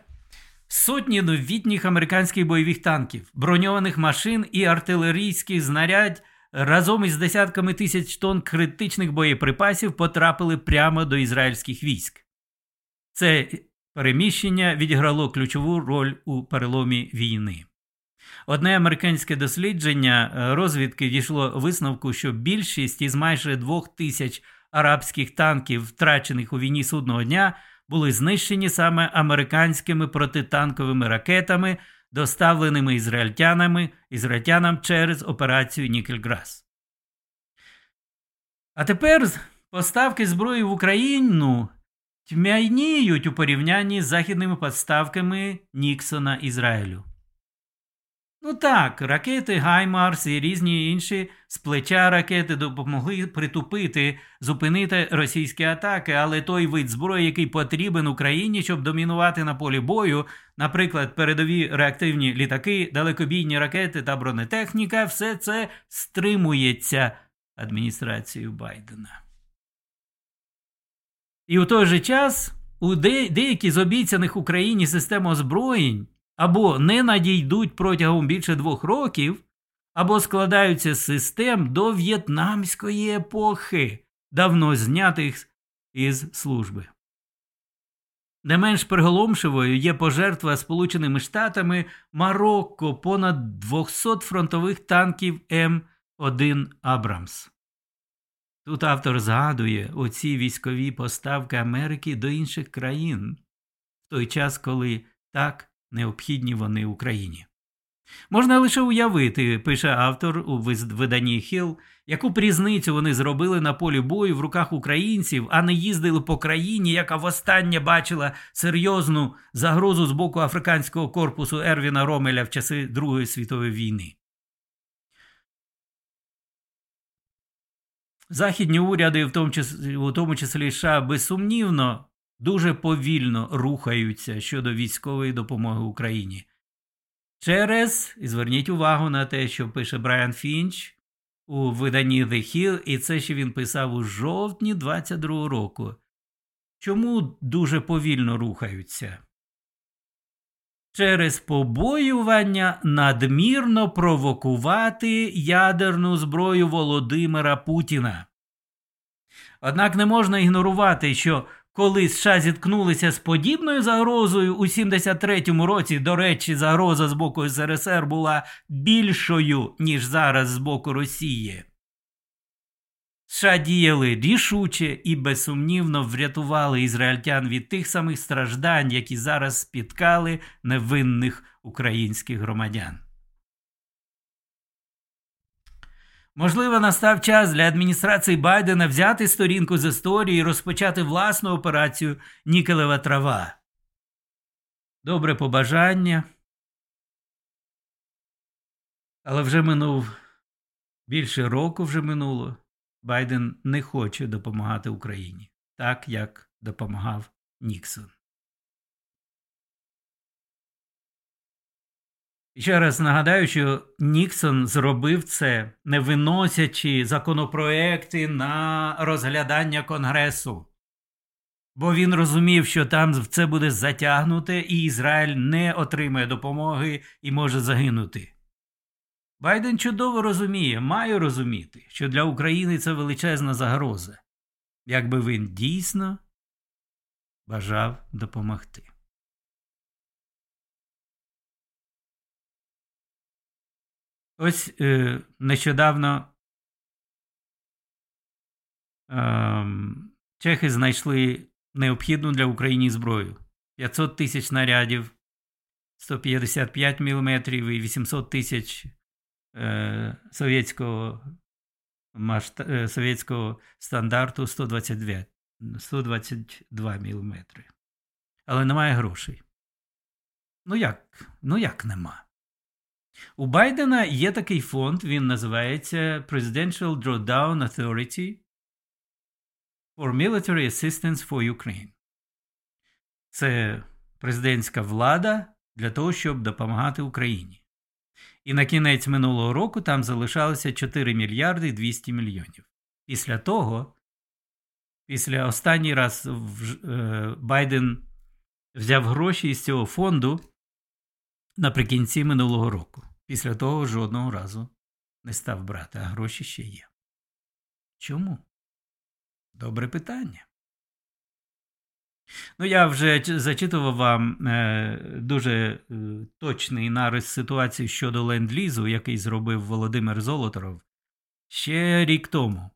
Сотні новітніх американських бойових танків, броньованих машин і артилерійських знарядь разом із десятками тисяч тонн критичних боєприпасів потрапили прямо до ізраїльських військ. Це переміщення відіграло ключову роль у переломі війни. Одне американське дослідження е, розвідки дійшло висновку, що більшість із майже двох тисяч арабських танків, втрачених у війні судного дня, були знищені саме американськими протитанковими ракетами, доставленими ізраїльтянами ізраїльтянам через операцію Нікельграс. А тепер поставки зброї в Україну тьмяніють у порівнянні з західними поставками Ніксона Ізраїлю. Ну так, ракети Гаймарс і різні інші з плеча ракети допомогли притупити, зупинити російські атаки, але той вид зброї, який потрібен Україні, щоб домінувати на полі бою, наприклад, передові реактивні літаки, далекобійні ракети та бронетехніка, все це стримується адміністрацією Байдена. І у той же час у деякі з обіцяних Україні систем озброєнь або не надійдуть протягом більше двох років, або складаються з систем до в'єтнамської епохи, давно знятих із служби. Не менш приголомшивою є пожертва Сполученими Штатами Марокко понад 200 фронтових танків М1 Абрамс. Тут автор згадує оці військові поставки Америки до інших країн в той час, коли так необхідні вони Україні. Можна лише уявити, пише автор у виданні Хіл, яку прізницю вони зробили на полі бою в руках українців, а не їздили по країні, яка востаннє бачила серйозну загрозу з боку африканського корпусу Ервіна Ромеля в часи Другої світової війни. Західні уряди, в тому числі, у тому числі США, безсумнівно дуже повільно рухаються щодо військової допомоги Україні. Через, і зверніть увагу на те, що пише Брайан Фінч у виданні The Hill, і це ще він писав у жовтні 22 року. Чому дуже повільно рухаються? Через побоювання надмірно провокувати ядерну зброю Володимира Путіна. Однак не можна ігнорувати, що коли США зіткнулися з подібною загрозою у 73-му році, до речі, загроза з боку СРСР була більшою, ніж зараз з боку Росії. США діяли рішуче і безсумнівно врятували ізраїльтян від тих самих страждань, які зараз спіткали невинних українських громадян. Можливо, настав час для адміністрації Байдена взяти сторінку з історії і розпочати власну операцію Нікелева трава. Добре побажання. Але вже минув більше року вже минуло. Байден не хоче допомагати Україні так, як допомагав Ніксон. Ще раз нагадаю, що Ніксон зробив це, не виносячи законопроекти на розглядання Конгресу, бо він розумів, що там це буде затягнуте, і Ізраїль не отримає допомоги і може загинути. Байден чудово розуміє, має розуміти, що для України це величезна загроза, якби він дійсно бажав допомогти. Ось е, нещодавно е, чехи знайшли необхідну для України зброю 500 тисяч снарядів, 155 мм і 800 тисяч е, совєтського е, совєтського стандарту 122 122 мм. Але немає грошей. Ну як? Ну як нема? У Байдена є такий фонд, він називається Presidential Drawdown Authority for Military Assistance for Ukraine. Це президентська влада для того, щоб допомагати Україні. І на кінець минулого року там залишалося 4 мільярди 200 мільйонів. Після того, після останній раз е, Байден взяв гроші із цього фонду наприкінці минулого року. Після того жодного разу не став брати, а гроші ще є. Чому? Добре питання. Ну, я вже зачитував вам е, дуже е, точний нарис ситуації щодо ленд-лізу, який зробив Володимир Золотаров ще рік тому.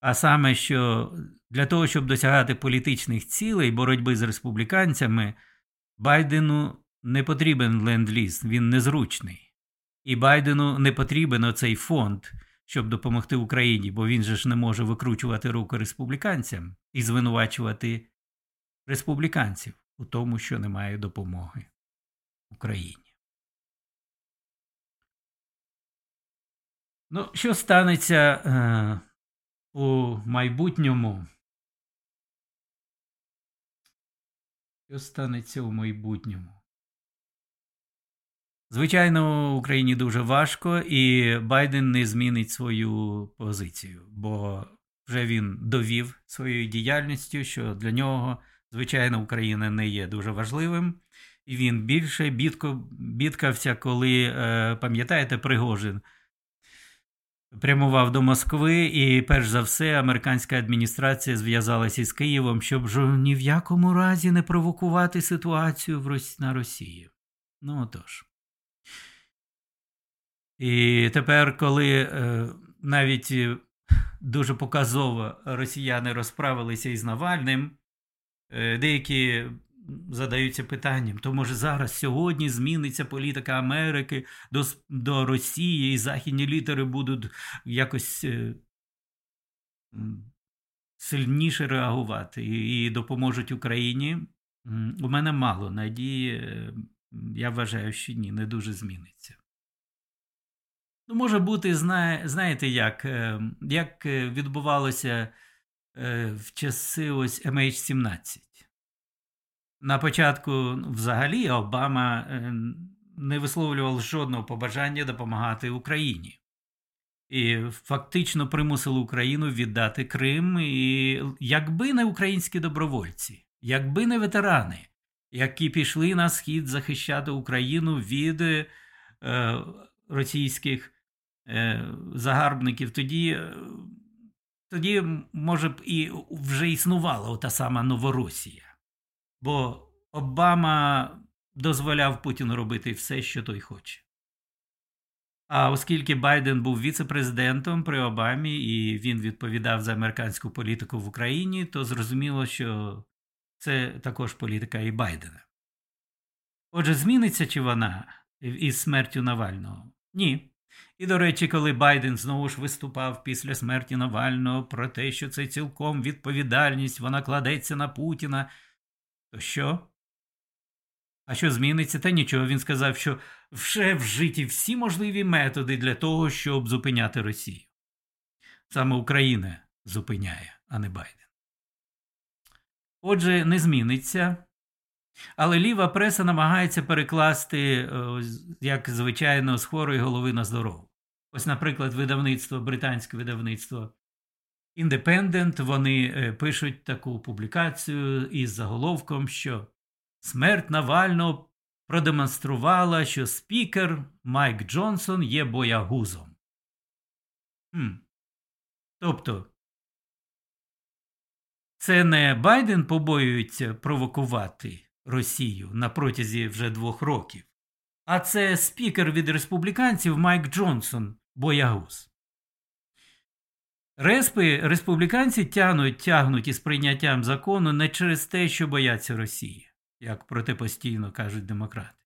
А саме, що для того, щоб досягати політичних цілей боротьби з республіканцями, Байдену не потрібен ленд-ліз, він незручний. І Байдену не потрібен оцей фонд, щоб допомогти Україні, бо він же ж не може викручувати руку республіканцям і звинувачувати республіканців у тому, що немає допомоги Україні. Ну, що станеться е, у майбутньому? Що станеться у майбутньому? Звичайно, Україні дуже важко, і Байден не змінить свою позицію, бо вже він довів своєю діяльністю, що для нього, звичайно, Україна не є дуже важливим. І він більше бідко, бідкався, коли, е, пам'ятаєте, Пригожин прямував до Москви, і, перш за все, американська адміністрація зв'язалася із Києвом, щоб ні в якому разі не провокувати ситуацію на Росії. Ну отож. І тепер, коли е, навіть дуже показово росіяни розправилися із Навальним, е, деякі задаються питанням, то може зараз сьогодні зміниться політика Америки до до Росії, і західні літери будуть якось е, сильніше реагувати і, допоможуть Україні. У мене мало надії, е, я вважаю, що ні, не дуже зміниться. Ну, може бути, знаєте, як е, як відбувалося в часи ось MH17. На початку взагалі Обама е, не висловлював жодного побажання допомагати Україні. І фактично примусили Україну віддати Крим. І якби не українські добровольці, якби не ветерани, які пішли на схід захищати Україну від е, російських е, загарбників, тоді, е, тоді, може б, і вже існувала та сама Новоросія. Бо Обама дозволяв Путіну робити все, що той хоче. А оскільки Байден був віце-президентом при Обамі і він відповідав за американську політику в Україні, то зрозуміло, що це також політика і Байдена. Отже, зміниться чи вона із смертю Навального? Ні. І, до речі, коли Байден знову ж виступав після смерті Навального про те, що це цілком відповідальність, вона кладеться на Путіна. То що? А що зміниться? Та нічого. Він сказав, що вже вжиті всі можливі методи для того, щоб зупиняти Росію. Саме Україна зупиняє, а не Байден. Отже, не зміниться. Але ліва преса намагається перекласти, як звичайно, з хворої голови на здорову. Ось, наприклад, видавництво, британське видавництво Independent, вони е, пишуть таку публікацію із заголовком, що смерть Навального продемонструвала, що спікер Майк Джонсон є боягузом. Хм. Тобто, це не Байден побоюється провокувати Росію на протязі вже двох років, а це спікер від республіканців Майк Джонсон боягуз. Респи республіканці тягнуть тягнуть із прийняттям закону не через те, що бояться Росії, як проте постійно кажуть демократи.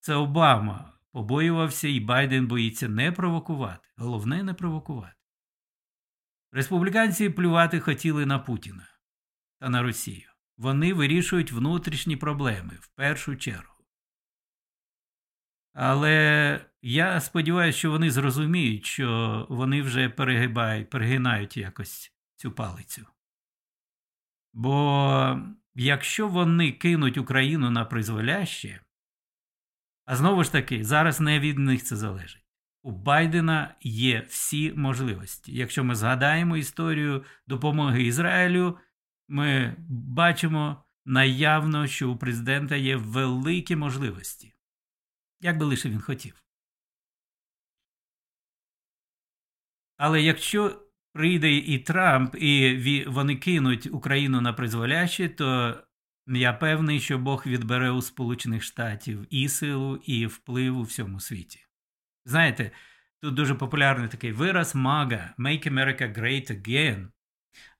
Це Обама побоювався і Байден боїться не провокувати. Головне не провокувати. Республіканці плювати хотіли на Путіна та на Росію. Вони вирішують внутрішні проблеми в першу чергу. Але я сподіваюся, що вони зрозуміють, що вони вже перегибають, перегинають якось цю палицю. Бо якщо вони кинуть Україну на призволяще, а знову ж таки, зараз не від них це залежить. У Байдена є всі можливості. Якщо ми згадаємо історію допомоги Ізраїлю, ми бачимо наявно, що у президента є великі можливості як би лише він хотів. Але якщо прийде і Трамп, і вони кинуть Україну на призволяще, то я певний, що Бог відбере у Сполучених Штатів і силу, і вплив у всьому світі. Знаєте, тут дуже популярний такий вираз мага Make America Great Again.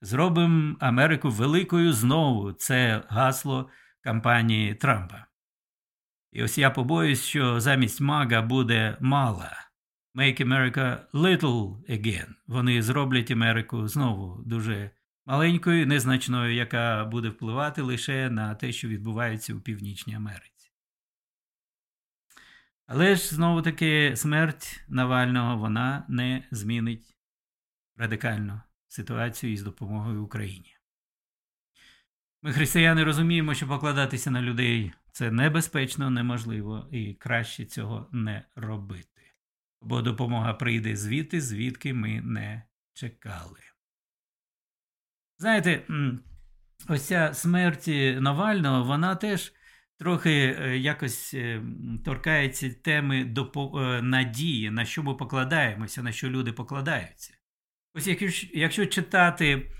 Зробимо Америку великою знову. Це гасло кампанії Трампа. І ось я побоюсь, що замість мага буде мала. Make America little again. Вони зроблять Америку знову дуже маленькою, незначною, яка буде впливати лише на те, що відбувається у Північній Америці. Але ж знову таки смерть Навального вона не змінить радикально ситуацію із допомогою Україні. Ми, християни, розуміємо, що покладатися на людей це небезпечно, неможливо і краще цього не робити. Бо допомога прийде звідти, звідки ми не чекали. Знаєте, ось ця смерть Навального, вона теж трохи е, якось е, торкається теми е, надії, на що ми покладаємося, на що люди покладаються. Ось якщо, читати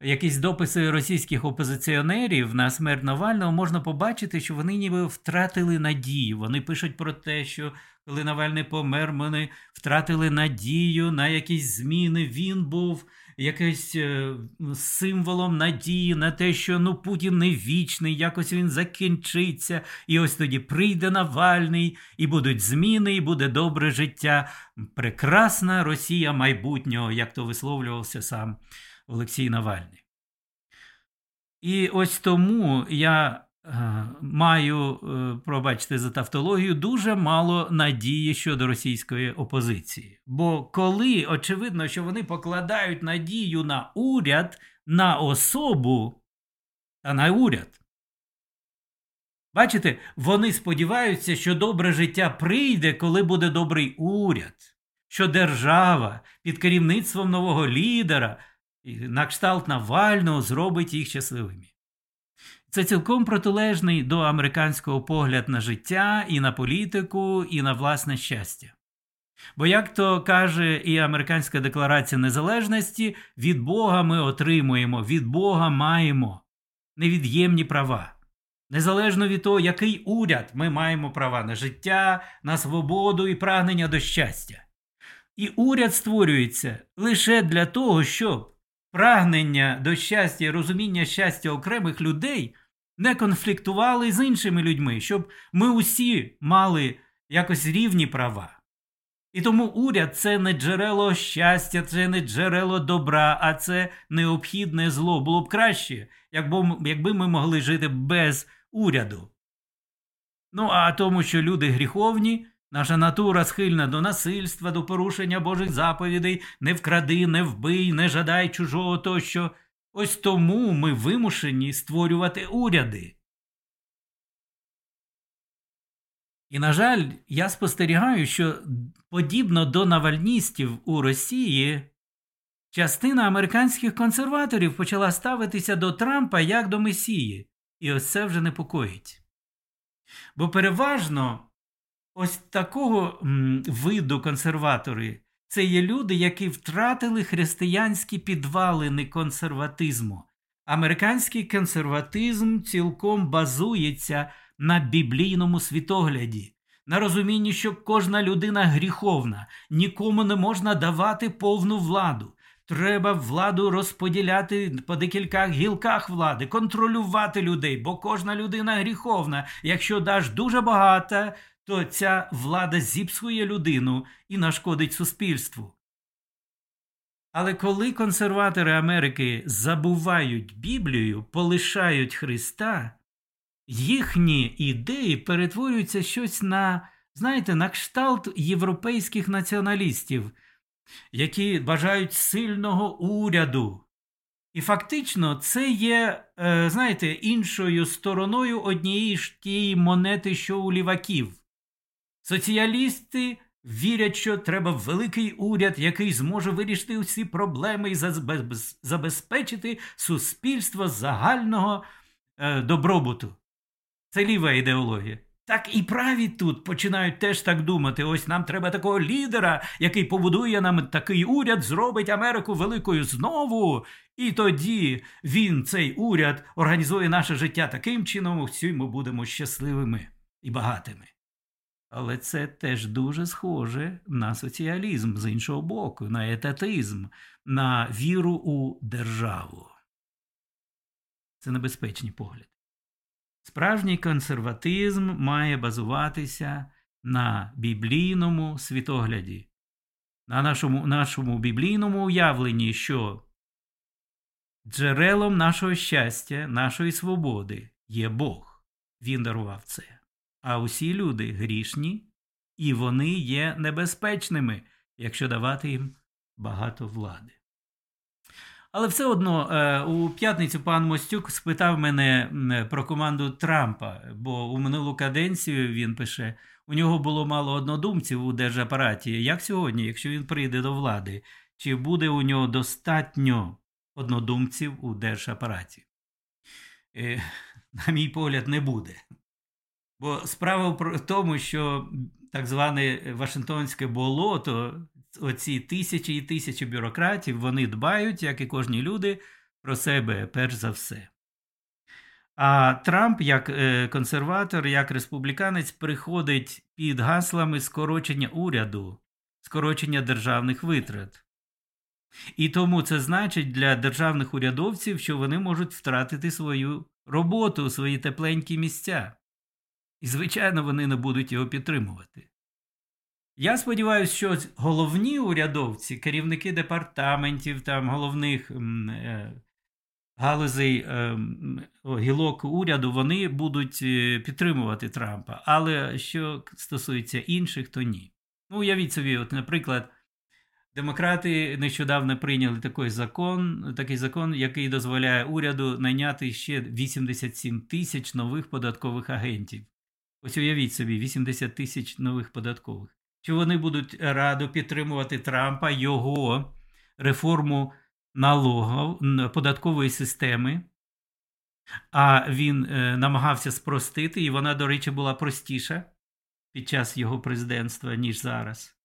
якісь дописи російських опозиціонерів на смерть Навального, можна побачити, що вони ніби втратили надію. Вони пишуть про те, що коли Навальний помер, вони втратили надію на якісь зміни. Він був якийсь е, символом надії на те, що ну Путін не вічний, якось він закінчиться, і ось тоді прийде Навальний, і будуть зміни, і буде добре життя. Прекрасна Росія майбутнього, як то висловлювався сам Олексій Навальний. І ось тому я маю, е, пробачте за тавтологію, дуже мало надії щодо російської опозиції. Бо коли очевидно, що вони покладають надію на уряд, на особу та на уряд. Бачите, вони сподіваються, що добре життя прийде, коли буде добрий уряд, що держава під керівництвом нового лідера на кшталт Навального зробить їх щасливими. Це цілком протилежний до американського погляд на життя, і на політику, і на власне щастя. Бо, як то каже і Американська декларація незалежності, від Бога ми отримуємо, від Бога маємо невід'ємні права. Незалежно від того, який уряд ми маємо права на життя, на свободу і прагнення до щастя. І уряд створюється лише для того, щоб прагнення до щастя і розуміння щастя окремих людей не конфліктували з іншими людьми, щоб ми усі мали якось рівні права. І тому уряд це не джерело щастя, це не джерело добра, а це необхідне зло. Було б краще, якби ми могли жити без уряду. Ну а тому, що люди гріховні, Наша натура схильна до насильства, до порушення Божих заповідей, не вкради, не вбий, не жадай чужого тощо. Ось тому ми вимушені створювати уряди. І, на жаль, я спостерігаю, що подібно до навальністів у Росії, частина американських консерваторів почала ставитися до Трампа як до Месії, і ось це вже непокоїть. Бо переважно ось такого виду консерватори це є люди, які втратили християнські підвалини консерватизму. Американський консерватизм цілком базується на біблійному світогляді, на розумінні, що кожна людина гріховна, нікому не можна давати повну владу. Треба владу розподіляти по декількох гілках влади, контролювати людей, бо кожна людина гріховна. Якщо даш дуже багато, то ця влада зіпсує людину і нашкодить суспільству. Але коли консерватори Америки забувають Біблію, полишають Христа, їхні ідеї перетворюються щось на, знаєте, на кшталт європейських націоналістів, які бажають сильного уряду. І фактично це є, е, знаєте, іншою стороною однієї ж тієї монети, що у ліваків. Соціалісти вірять, що треба великий уряд, який зможе вирішити усі проблеми і забезпечити суспільство загального е, добробуту. Це ліва ідеологія. Так і праві тут починають теж так думати. Ось нам треба такого лідера, який побудує нам такий уряд, зробить Америку великою знову. І тоді він, цей уряд, організує наше життя таким чином, всі ми будемо щасливими і багатими. Але це теж дуже схоже на соціалізм з іншого боку, на етатизм, на віру у державу. Це небезпечні погляди. Справжній консерватизм має базуватися на біблійному світогляді, на нашому, нашому біблійному уявленні, що джерелом нашого щастя, нашої свободи є Бог. Він дарував це а усі люди грішні, і вони є небезпечними, якщо давати їм багато влади. Але все одно е, у п'ятницю пан Мостюк спитав мене про команду Трампа, бо у минулу каденцію він пише: у нього було мало однодумців у держапараті. Як сьогодні, якщо він прийде до влади, чи буде у нього достатньо однодумців у держапараті. Е, на мій погляд, не буде. Бо справа в тому, що так зване Вашингтонське болото, оці тисячі і тисячі бюрократів, вони дбають, як і кожні люди, про себе перш за все. А Трамп, як е, консерватор, як республіканець, приходить під гаслами скорочення уряду, скорочення державних витрат. І тому це значить для державних урядовців, що вони можуть втратити свою роботу, свої тепленькі місця. І, звичайно, вони не будуть його підтримувати. Я сподіваюся, що головні урядовці, керівники департаментів, там, головних е, галузей е, гілок уряду, вони будуть е, підтримувати Трампа. Але що стосується інших, то ні. Ну, уявіть собі, от, наприклад, демократи нещодавно прийняли такий закон, такий закон, який дозволяє уряду найняти ще 87 тисяч нових податкових агентів. Ось уявіть собі, 80 тисяч нових податкових. Чи вони будуть радо підтримувати Трампа, його реформу налогов, податкової системи? А він е, намагався спростити, і вона, до речі, була простіша під час його президентства, ніж зараз.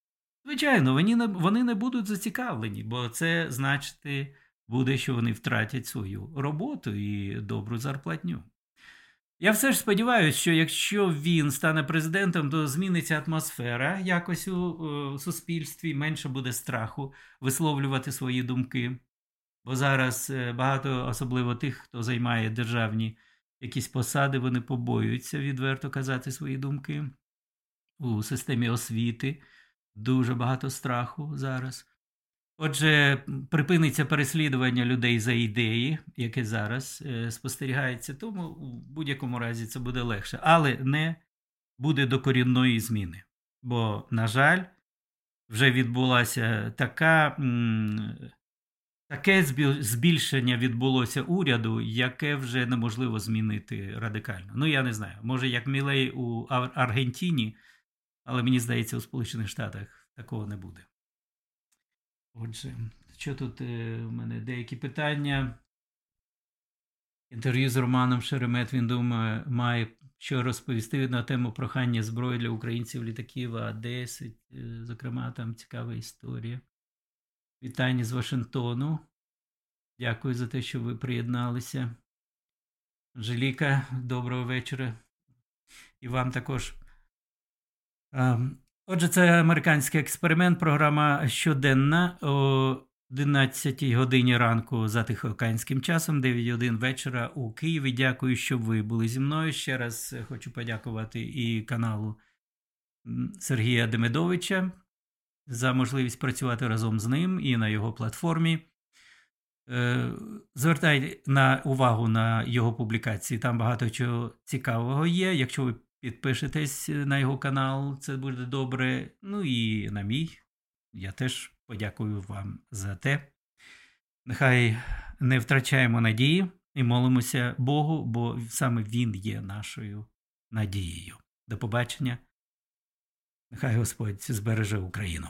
Звичайно, вони не, вони не будуть зацікавлені, бо це значити буде, що вони втратять свою роботу і добру зарплатню. Я все ж сподіваюся, що якщо він стане президентом, то зміниться атмосфера якось у, у суспільстві, менше буде страху висловлювати свої думки. Бо зараз е, багато, особливо тих, хто займає державні якісь посади, вони побоюються відверто казати свої думки. У системі освіти дуже багато страху зараз. Отже, припиниться переслідування людей за ідеї, яке зараз е, спостерігається, тому в будь-якому разі це буде легше, але не буде докорінної зміни. Бо, на жаль, вже відбулася така, таке збільшення відбулося уряду, яке вже неможливо змінити радикально. Ну, я не знаю, може, як Мілей у Аргентині, але мені здається, у Сполучених Штатах такого не буде. Отже, що тут е, у мене деякі питання? Інтерв'ю з Романом Шеремет він думає, має що розповісти на тему прохання зброї для українців літаків А-10. Е, зокрема, там цікава історія. Вітання з Вашингтону. Дякую за те, що ви приєдналися. Анжеліка, доброго вечора. І вам також. Отже, це американський експеримент, програма щоденна о 11 годині ранку за тихоокеанським часом, 9.1 вечора у Києві. Дякую, що ви були зі мною. Ще раз хочу подякувати і каналу Сергія Демидовича за можливість працювати разом з ним і на його платформі. Е, звертайте на увагу на його публікації. Там багато чого цікавого є. Якщо ви Підпишитесь на його канал, це буде добре. Ну і на мій. Я теж подякую вам за те. Нехай не втрачаємо надії і молимося Богу, бо саме Він є нашою надією. До побачення. Нехай Господь збереже Україну.